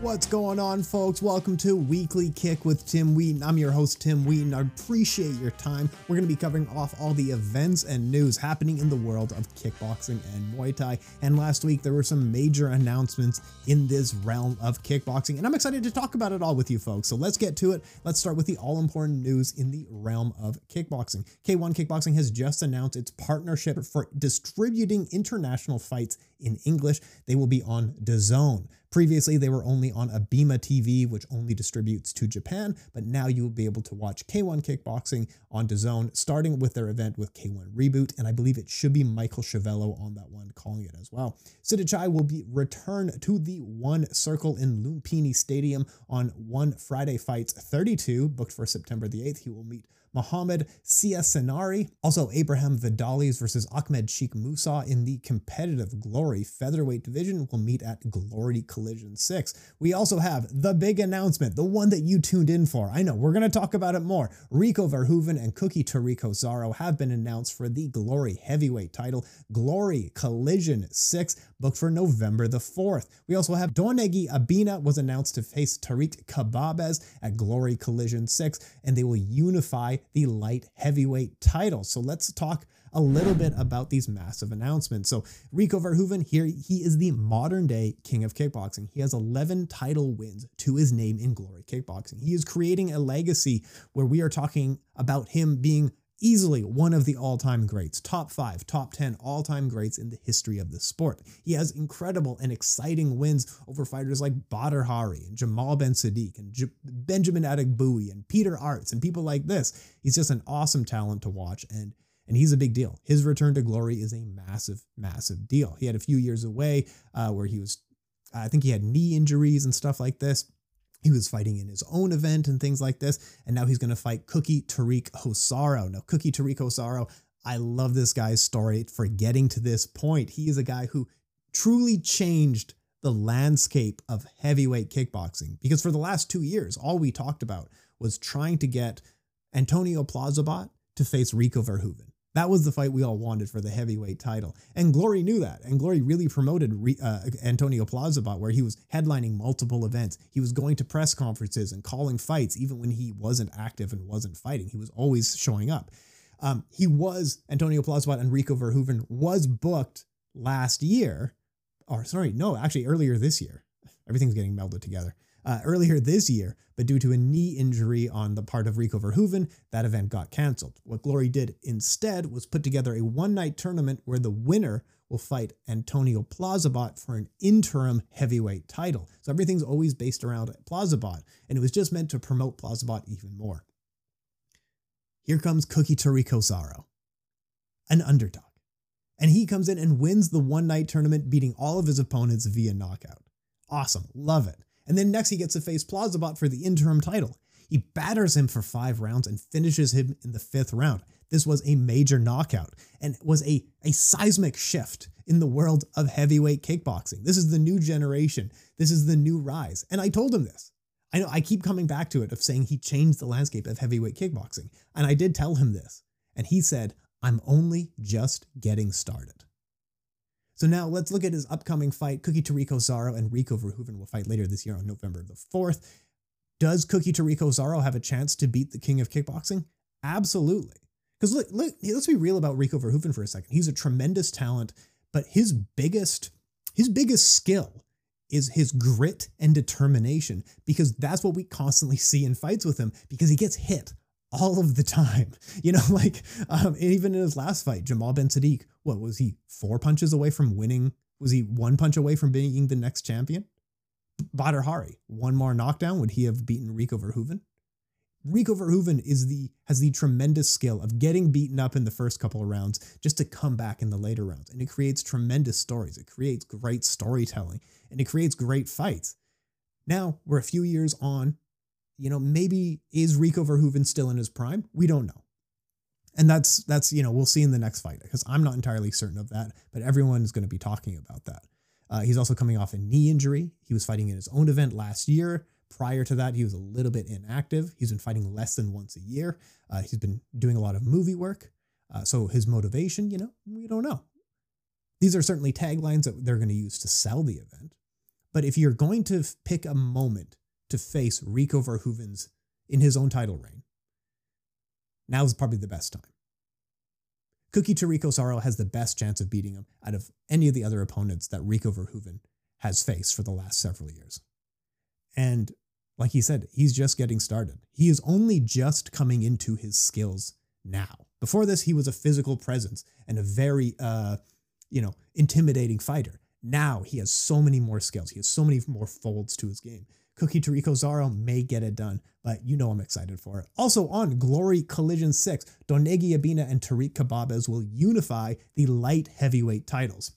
What's going on, folks? Welcome to Weekly Kick with Tim Wheaton. I'm your host, Tim Wheaton. I appreciate your time. We're going to be covering off all the events and news happening in the world of kickboxing and Muay Thai. And last week, there were some major announcements in this realm of kickboxing, and I'm excited to talk about it all with you folks. So let's get to it. Let's start with the all important news in the realm of kickboxing. K1 Kickboxing has just announced its partnership for distributing international fights in English. They will be on DAZN. Previously, they were only on Abema TV, which only distributes to Japan, but now you will be able to watch K1 Kickboxing on DAZN, starting with their event with K1 Reboot, and I believe it should be Michael Schiavello on that one calling it as well. Sitthichai will be return to the One Circle in Lumpini Stadium on One Friday Fights 32, booked for September the 8th. He will meet Mohamed Siasarani. Also, Abraham Vidales versus Ahmed Sheikh Musa in the competitive Glory featherweight division will meet at Glory Collision 6. We also have the big announcement, the one that you tuned in for. I know, we're going to talk about it more. Rico Verhoeven and Cookie Tariq Osaro have been announced for the Glory heavyweight title, Glory Collision 6, booked for November the 4th. We also have Donegi Abena was announced to face Tarik Khbabez at Glory Collision 6, and they will unify the light heavyweight title. So let's talk a little bit about these massive announcements. So Rico Verhoeven here, he is the modern day king of kickboxing. He has 11 title wins to his name in glory kickboxing. He is creating a legacy where we are talking about him being easily one of the all-time greats, top five, top 10 all-time greats in the history of the sport. He has incredible and exciting wins over fighters like Badr Hari and Jamal Ben Saddik and J- Benjamin Adegbuyi and Peter Aerts and people like this. He's just an awesome talent to watch and and he's a big deal. His return to glory is a massive, massive deal. He had a few years away uh, where he was, I think he had knee injuries and stuff like this. He was fighting in his own event and things like this. And now he's going to fight Cookie Tariq Osaro. Now, Cookie Tariq Osaro, I love this guy's story for getting to this point. He is a guy who truly changed the landscape of heavyweight kickboxing because for the last two years, all we talked about was trying to get Antonio Plazibat to face Rico Verhoeven. That was the fight we all wanted for the heavyweight title. And Glory knew that. And Glory really promoted uh, Antonio Plazibat, where he was headlining multiple events. He was going to press conferences and calling fights, even when he wasn't active and wasn't fighting. He was always showing up. Um, he was, Antonio Plazibat and Rico Verhoeven was booked last year, or sorry, no, actually earlier this year. Everything's getting melded together uh, earlier this year, but due to a knee injury on the part of Rico Verhoeven, that event got canceled. What Glory did instead was put together a one night tournament where the winner will fight Antonio Plazibat for an interim heavyweight title. So everything's always based around Plazibat, and it was just meant to promote Plazibat even more. Here comes Cookie Tariq Osaro, an underdog. And he comes in and wins the one night tournament, beating all of his opponents via knockout. Awesome. Love it. And then next he gets to face Plazibat for the interim title. He batters him for five rounds and finishes him in the fifth round. This was a major knockout and was a, a seismic shift in the world of heavyweight kickboxing. This is the new generation. This is the new rise. And I told him this. I know I keep coming back to it of saying he changed the landscape of heavyweight kickboxing. And I did tell him this. And he said, I'm only just getting started. So now let's look at his upcoming fight. Cookie Tariq Osaro and Rico Verhoeven will fight later this year on November the 4th. Does Cookie Tariq Osaro have a chance to beat the king of kickboxing? Absolutely. Because look, look, let's be real about Rico Verhoeven for a second. He's a tremendous talent, but his biggest, his biggest skill is his grit and determination because that's what we constantly see in fights with him because he gets hit all of the time. You know, like um, even in his last fight, Jamal Ben Saddik, what was he four punches away from winning? Was he one punch away from being the next champion? Badr Hari, one more knockdown, would he have beaten Rico Verhoeven? Rico Verhoeven is the has the tremendous skill of getting beaten up in the first couple of rounds just to come back in the later rounds. And it creates tremendous stories. It creates great storytelling and it creates great fights. Now we're a few years on you know, maybe is Rico Verhoeven still in his prime? We don't know. And that's that's you know we'll see in the next fight because I'm not entirely certain of that, but everyone is going to be talking about that. Uh, he's also coming off a knee injury. He was fighting in his own event last year. Prior to that, he was a little bit inactive. He's been fighting less than once a year. Uh, he's been doing a lot of movie work. Uh, so his motivation, you know, we don't know. These are certainly taglines that they're going to use to sell the event. But if you're going to pick a moment to face Rico Verhoeven's in his own title reign, now is probably the best time. Cookie Tariq Osaro has the best chance of beating him out of any of the other opponents that Rico Verhoeven has faced for the last several years. And like he said, he's just getting started. He is only just coming into his skills now. Before this, he was a physical presence and a very, uh, you know, intimidating fighter. Now he has so many more skills. He has so many more folds to his game. Cookie Tariq Osaro may get it done, but you know I'm excited for it. Also on Glory Collision 6, Donegi Abena and Tarik Khbabez will unify the light heavyweight titles.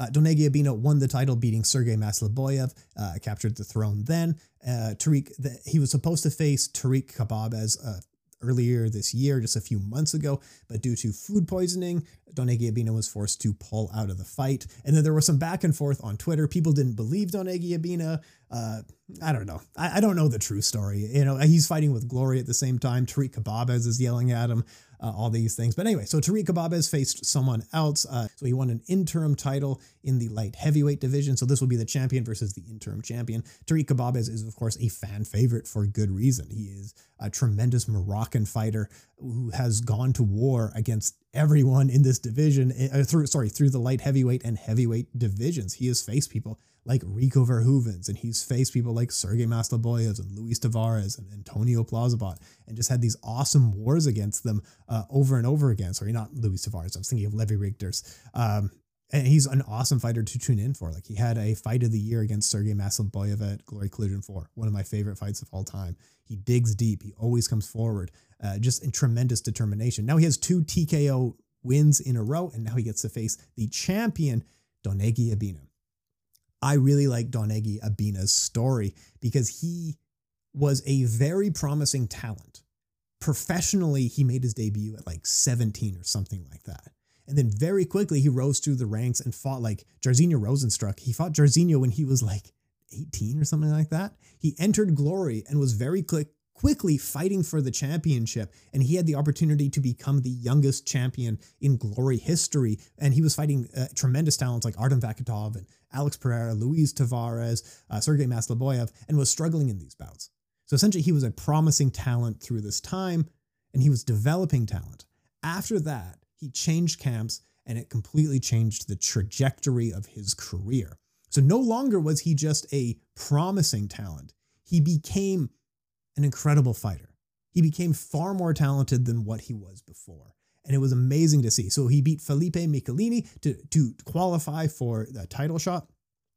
Uh, Donegi Abena won the title, beating Sergey Masleboyev, uh, captured the throne then. Uh, Tariq, the, he was supposed to face Tarik Khbabez uh, earlier this year, just a few months ago, but due to food poisoning, Donegi Abena was forced to pull out of the fight. And then there was some back and forth on Twitter. People didn't believe Donegi Abena. Uh, I don't know. I, I, don't know the true story. You know, he's fighting with Glory at the same time. Tarik Khbabez is yelling at him uh, all these things. But anyway, so Tarik Khbabez faced someone else. Uh, so he won an interim title in the light heavyweight division. So this will be the champion versus the interim champion. Tarik Khbabez is, of course, a fan favorite for good reason. He is a tremendous Moroccan fighter who has gone to war against everyone in this division uh, through sorry through the light heavyweight and heavyweight divisions. He has faced people like Rico Verhoeven's, and he's faced people like Sergey Masleboyev and Luis Tavares and Antonio Plazibat, and just had these awesome wars against them uh, over and over again. Sorry, not Luis Tavares. I was thinking of Levi Rigters. Um, and he's an awesome fighter to tune in for. Like he had a fight of the year against Sergey Masleboyev at Glory Collision 4, one of my favorite fights of all time. He digs deep. He always comes forward, uh, just in tremendous determination. Now he has two TKO wins in a row, and now he gets to face the champion, Donegi Abena. I really like Donegi Abena's story because he was a very promising talent. Professionally, he made his debut at like 17 or something like that. And then very quickly, he rose through the ranks and fought like Jairzinho Rozenstruik. He fought Jairzinho when he was like 18 or something like that. He entered Glory and was very quick, quickly fighting for the championship. And he had the opportunity to become the youngest champion in Glory history. And he was fighting uh, tremendous talents like Artem Vakhitov and Alex Pereira, Luis Tavares, uh, Sergey Masleboyev, and was struggling in these bouts. So essentially, he was a promising talent through this time, and he was developing talent. After that, he changed camps, and it completely changed the trajectory of his career. So no longer was he just a promising talent, he became an incredible fighter. He became far more talented than what he was before and it was amazing to see. So he beat Felipe Michelini to, to qualify for the title shot.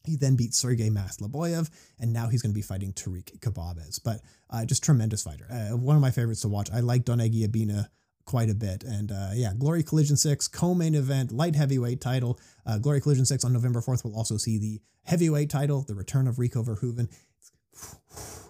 He then beat Sergey Masleboyev, and now he's going to be fighting Tarik Khbabez. But uh, just tremendous fighter. Uh, one of my favorites to watch. I like Donegi Abena quite a bit. And uh, yeah, Glory Collision 6, co-main event, light heavyweight title. Uh, Glory Collision 6 on November 4th will also see the heavyweight title, the return of Rico Verhoeven.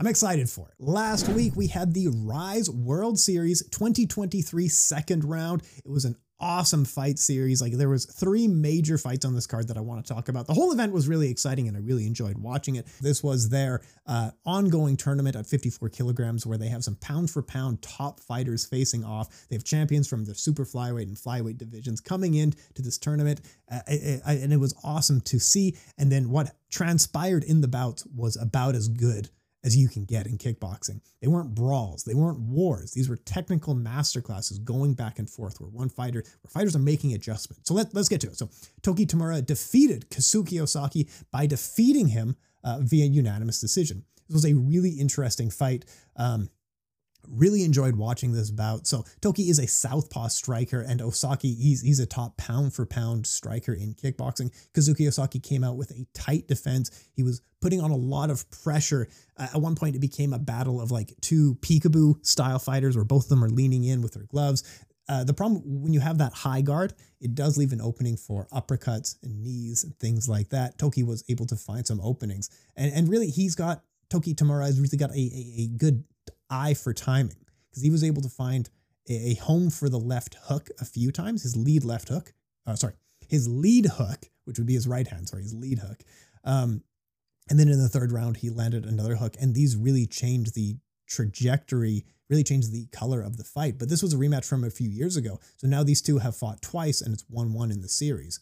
I'm excited for it. Last week, we had the Rise World Series 2023 second round. It was an awesome fight series. Like there was three major fights on this card that I want to talk about. The whole event was really exciting and I really enjoyed watching it. This was their uh, ongoing tournament at 54 kilograms where they have some pound for pound top fighters facing off. They have champions from the super flyweight and flyweight divisions coming in to this tournament. Uh, it, it, and it was awesome to see. And then what transpired in the bouts was about as good as you can get in kickboxing. They weren't brawls, they weren't wars. These were technical masterclasses going back and forth where one fighter, where fighters are making adjustments. So let, let's get to it. So Toki Tamaru defeated Kazuki Osaki by defeating him uh, via unanimous decision. This was a really interesting fight. Um, Really enjoyed watching this bout. So Toki is a southpaw striker, and Osaki he's he's a top pound for pound striker in kickboxing. Kazuki Osaki came out with a tight defense. He was putting on a lot of pressure. Uh, at one point, it became a battle of like two peekaboo style fighters, where both of them are leaning in with their gloves. Uh, the problem when you have that high guard, it does leave an opening for uppercuts and knees and things like that. Toki was able to find some openings, and and really he's got Toki Tamaru has really got a, a, a good eye for timing because he was able to find a, home for the left hook a few times, his lead left hook. Uh, sorry, his lead hook, which would be his right hand, sorry, his lead hook. Um, and then in the third round, he landed another hook. And these really changed the trajectory, really changed the color of the fight. But this was a rematch from a few years ago. So now these two have fought twice and it's 1 1 in the series.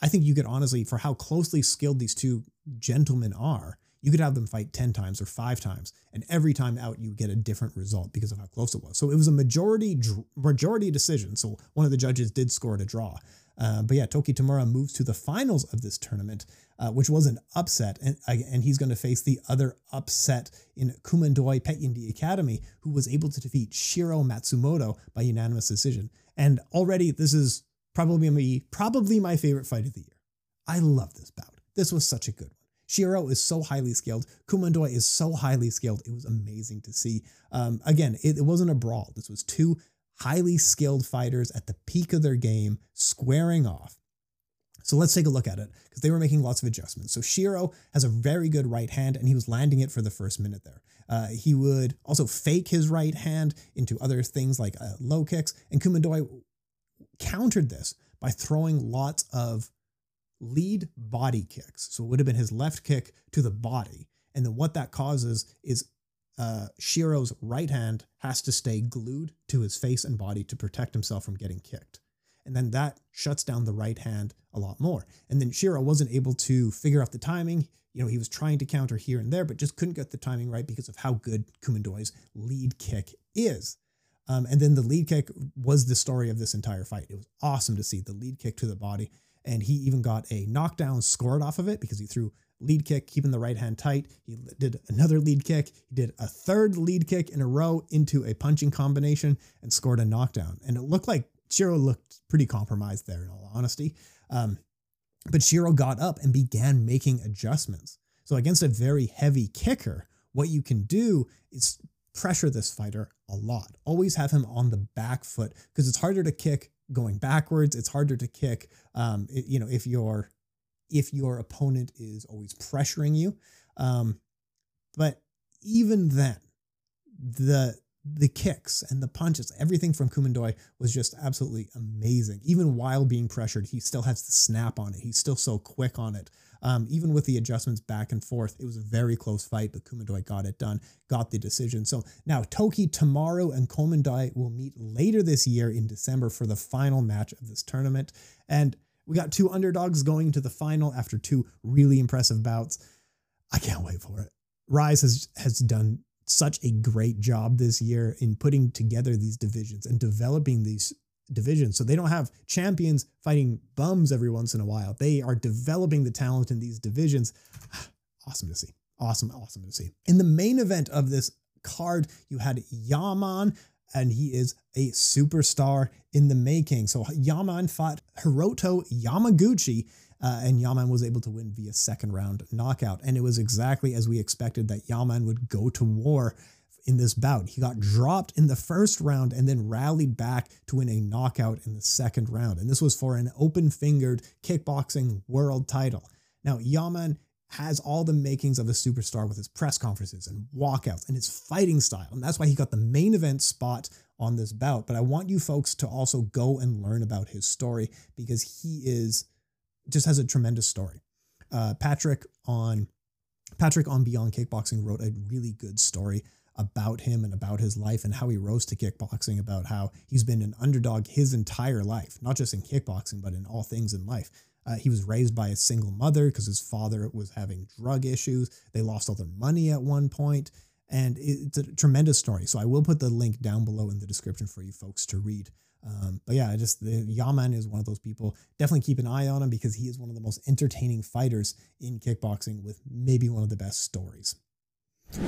I think you could honestly, for how closely skilled these two gentlemen are, you could have them fight 10 times or five times and every time out you get a different result because of how close it was. So it was a majority majority decision. So one of the judges did score to draw. Uh, but yeah toki tamaru moves to the finals of this tournament uh, which was an upset and, and he's going to face the other upset in kumandoi petchyindee academy who was able to defeat shiro matsumoto by unanimous decision. And already this is probably my, probably my favorite fight of the year. I love this bout. This was such a good one Shiro is so highly skilled. Kumandoi is so highly skilled. It was amazing to see. Um, again, it, it wasn't a brawl. This was two highly skilled fighters at the peak of their game squaring off. So let's take a look at it because they were making lots of adjustments. So Shiro has a very good right hand and he was landing it for the first minute there. Uh, he would also fake his right hand into other things like uh, low kicks. And Kumandoi countered this by throwing lots of lead body kicks. So it would have been his left kick to the body. And then what that causes is uh, Shiro's right hand has to stay glued to his face and body to protect himself from getting kicked. And then that shuts down the right hand a lot more. And then Shiro wasn't able to figure out the timing. You know, he was trying to counter here and there, but just couldn't get the timing right because of how good Kumandoi's lead kick is. Um, and then the lead kick was the story of this entire fight. It was awesome to see the lead kick to the body and he even got a knockdown scored off of it because he threw lead kick, keeping the right hand tight. He did another lead kick. He did a third lead kick in a row into a punching combination and scored a knockdown. And it looked like Shiro looked pretty compromised there, in all honesty. Um, but Shiro got up and began making adjustments. So against a very heavy kicker, what you can do is pressure this fighter a lot. Always have him on the back foot because it's harder to kick going backwards. It's harder to kick. Um, it, you know, if your if your opponent is always pressuring you. Um, but even then, the the kicks and the punches, everything from Kumandoi was just absolutely amazing. Even while being pressured, he still has the snap on it. He's still so quick on it. Um, even with the adjustments back and forth, it was a very close fight, but Kumandoi got it done, got the decision. So now Toki Tamaru and Kumandoi will meet later this year in December for the final match of this tournament. And we got two underdogs going to the final after two really impressive bouts. I can't wait for it. Rise has has done such a great job this year in putting together these divisions and developing these divisions. So they don't have champions fighting bums every once in a while. They are developing the talent in these divisions. Awesome to see. Awesome, awesome to see. In the main event of this card, you had YA-MAN, and he is a superstar in the making. So YA-MAN fought Hiroto Yamaguchi. Uh, and YA-MAN was able to win via second round knockout. And it was exactly as we expected that YA-MAN would go to war in this bout. He got dropped in the first round and then rallied back to win a knockout in the second round. And this was for an open fingered kickboxing world title. Now, YA-MAN has all the makings of a superstar with his press conferences and walkouts and his fighting style. And that's why he got the main event spot on this bout. But I want you folks to also go and learn about his story because he is just has a tremendous story. Uh, Patrick on Patrick on Beyond Kickboxing wrote a really good story about him and about his life and how he rose to kickboxing, about how he's been an underdog his entire life, not just in kickboxing, but in all things in life. Uh, he was raised by a single mother because his father was having drug issues. They lost all their money at one point, and it's a tremendous story. So I will put the link down below in the description for you folks to read. Um, but yeah, just the YA-MAN is one of those people. Definitely keep an eye on him because he is one of the most entertaining fighters in kickboxing with maybe one of the best stories.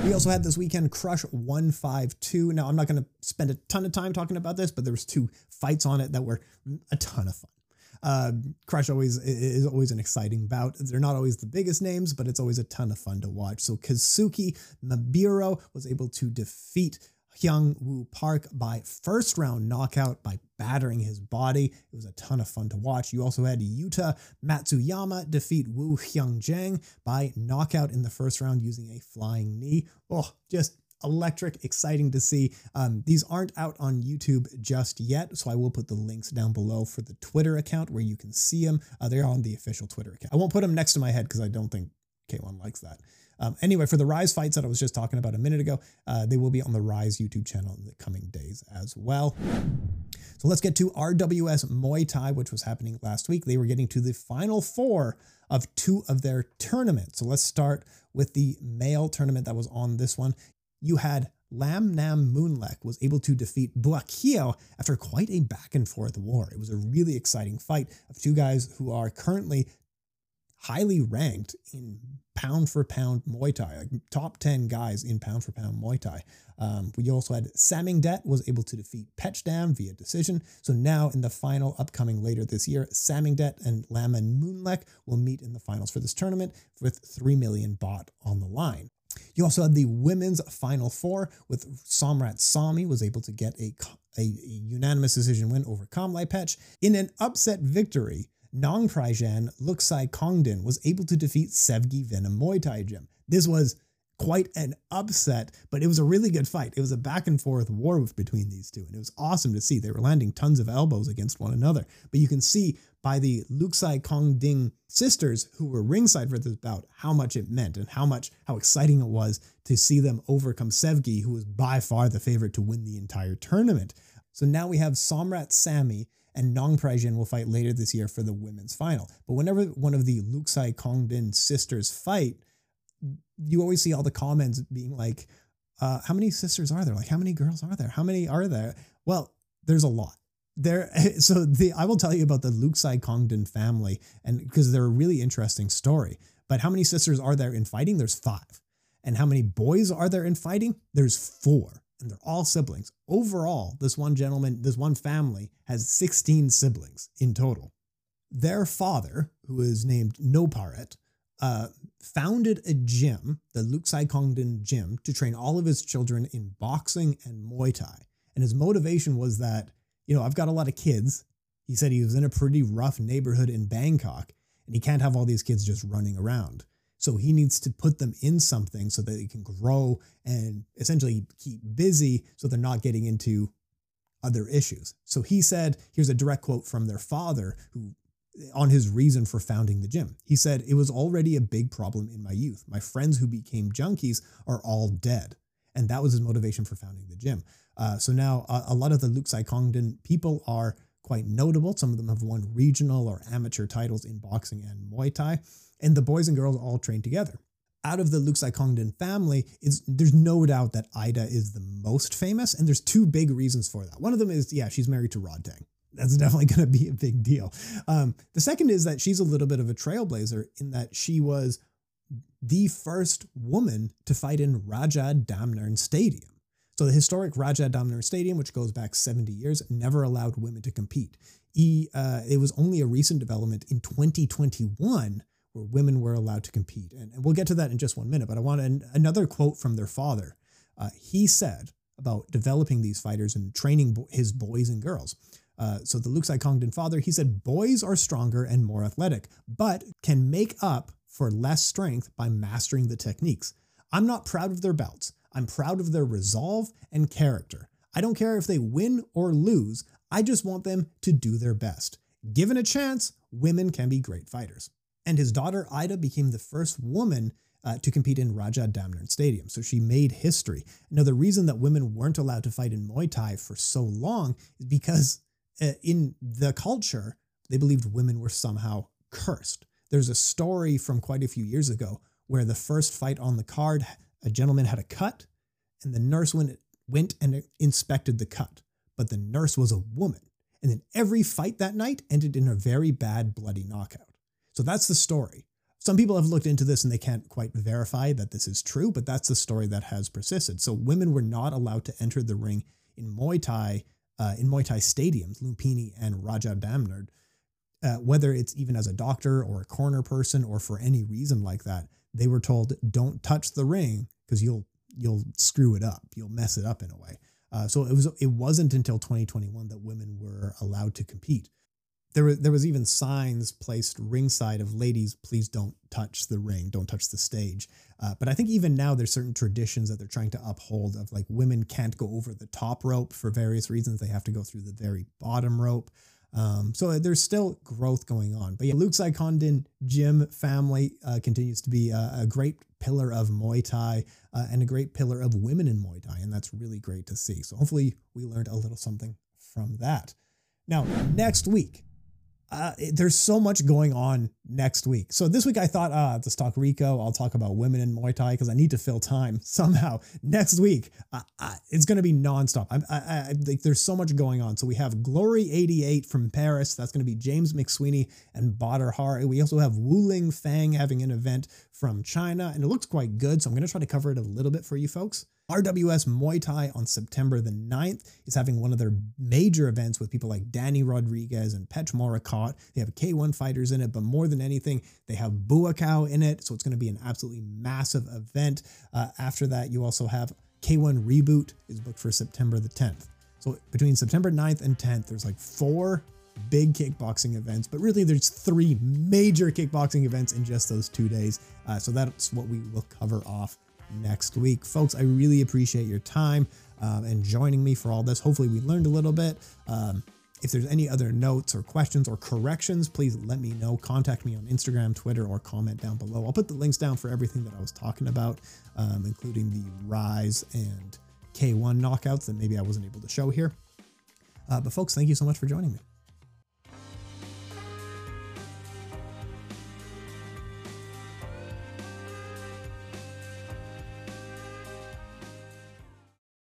We also had this weekend Krush 152. Now, I'm not going to spend a ton of time talking about this, but there was two fights on it that were a ton of fun. Uh, Krush always is always an exciting bout. They're not always the biggest names, but it's always a ton of fun to watch. So Kazuki Mabiro was able to defeat Hyung Woo Park by first round knockout by battering his body. It was a ton of fun to watch. You also had Yuta Matsuyama defeat Wu Hyung Jang by knockout in the first round using a flying knee. Oh, just electric, exciting to see. Um, these aren't out on YouTube just yet, so I will put the links down below for the Twitter account where you can see them. Uh, they're on the official Twitter account. I won't put them next to my head because I don't think K1 likes that. Um, anyway, for the Rise fights that I was just talking about a minute ago, uh, they will be on the Rise YouTube channel in the coming days as well. So let's get to RWS Muay Thai, which was happening last week. They were getting to the final four of two of their tournaments. So let's start with the male tournament that was on this one. You had Lamnammoonlek was able to defeat Buakhiao after quite a back and forth war. It was a really exciting fight of two guys who are currently highly ranked in pound for pound Muay Thai, like top 10 guys in pound for pound Muay Thai. Um, we also had Samingdet was able to defeat Petchdam via decision. So now in the final upcoming later this year, Samingdet and Lamnammoonlek will meet in the finals for this tournament with 3 million baht on the line. You also had the women's final four with Somratsamee was able to get a, a, a unanimous decision win over Kamlaipetch in an upset victory Nong Prajan Luksai Kongdin was able to defeat Sevgi Venom Muay Thai Gym. This was quite an upset, but it was a really good fight. It was a back and forth war between these two, and it was awesome to see. They were landing tons of elbows against one another. But you can see by the Looksaikongdin sisters who were ringside for this bout how much it meant and how much how exciting it was to see them overcome Sevgi, who was by far the favorite to win the entire tournament. So now we have Somratsamee and Ngaoprajan will fight later this year for the women's final. But whenever one of the Looksaikongdin sisters fight, you always see all the comments being like, uh, how many sisters are there? Like, how many girls are there? How many are there? Well, there's a lot. There, so the I will tell you about the Looksaikongdin family, and because they're a really interesting story. But how many sisters are there in fighting? There's five. And how many boys are there in fighting? There's four and they're all siblings. Overall, this one gentleman, this one family has 16 siblings in total. Their father, who is named Noparet, uh, founded a gym, the Looksaikongdin Gym, to train all of his children in boxing and Muay Thai. And his motivation was that, you know, I've got a lot of kids. He said he was in a pretty rough neighborhood in Bangkok, and he can't have all these kids just running around. So he needs to put them in something so that they can grow and essentially keep busy so they're not getting into other issues. So he said, here's a direct quote from their father who on his reason for founding the gym. He said, It was already a big problem in my youth. My friends who became junkies are all dead. And that was his motivation for founding the gym. Uh, so now uh, a lot of the Looksaikongdin people are quite notable. Some of them have won regional or amateur titles in boxing and Muay Thai and the boys and girls all train together. Out of the Looksaikongdin family, is there's no doubt that Ida is the most famous, and there's two big reasons for that. One of them is, yeah, she's married to Rodtang. That's definitely going to be a big deal. Um, the second is that she's a little bit of a trailblazer in that she was the first woman to fight in Raja Damnern Stadium. So the historic Raja Damnern Stadium, which goes back 70 years, never allowed women to compete. Uh, it was only a recent development in 2021 where women were allowed to compete. And, and we'll get to that in just one minute, but I want an, another quote from their father. Uh, he said about developing these fighters and training bo- his boys and girls. Uh, so the Looksaikongdin father, he said, boys are stronger and more athletic, but can make up for less strength by mastering the techniques. I'm not proud of their belts. I'm proud of their resolve and character. I don't care if they win or lose. I just want them to do their best. Given a chance, women can be great fighters and his daughter Ida became the first woman uh, to compete in Raja Damnern Stadium. So she made history. Now, the reason that women weren't allowed to fight in Muay Thai for so long is because uh, in the culture, they believed women were somehow cursed. There's a story from quite a few years ago where the first fight on the card, a gentleman had a cut, and the nurse went, went and inspected the cut. But the nurse was a woman. And then every fight that night ended in a very bad, bloody knockout. So that's the story. Some people have looked into this and they can't quite verify that this is true, but that's the story that has persisted. So women were not allowed to enter the ring in Muay Thai, uh, in Muay Thai stadiums, Lumpini and Raja Damnern, uh, whether it's even as a doctor or a corner person or for any reason like that. They were told, "Don't touch the ring because you'll you'll screw it up. You'll mess it up in a way." Uh, so it was it wasn't until 2021 that women were allowed to compete. There was there was even signs placed ringside of ladies please don't touch the ring. Don't touch the stage. Uh, but i think even now there's certain traditions that they're trying to uphold of like women can't go over the top rope for various reasons. They have to go through the very bottom rope Um, so there's still growth going on. But yeah, Looksaikongdin Gym family uh, continues to be a, a, great pillar of Muay Thai uh, and a great pillar of women in Muay Thai. And that's really great to see. So hopefully we learned a little something from that. Now, next week, uh, there's so much going on next week. So this week I thought, ah, let's talk Rico. I'll talk about women in Muay Thai because I need to fill time somehow. Next week, uh, uh, it's going to be nonstop. I, I, I, there's so much going on. So we have Glory 88 from Paris. That's going to be James McSweeney and Badr Har. We also have Wu Lin Feng having an event from China, and it looks quite good. So I'm going to try to cover it a little bit for you folks. RWS Muay Thai on September the 9th is having one of their major events with people like Danny Rodriguez and Petch Morakot. They have K1 fighters in it, but more than anything, they have Buakaw in it. So it's going to be an absolutely massive event. Uh, after that, you also have K1 Reboot is booked for September the 10th. So between September 9th and 10th, there's like four big kickboxing events, but really there's three major kickboxing events in just those two days. Uh, so that's what we will cover off next week. Folks, I really appreciate your time um, and joining me for all this. Hopefully, we learned a little bit. Um, if there's any other notes or questions or corrections, please let me know. Contact me on Instagram, Twitter, or comment down below. I'll put the links down for everything that I was talking about, um, including the Rise and K1 knockouts that maybe I wasn't able to show here. Uh, but, folks, thank you so much for joining me.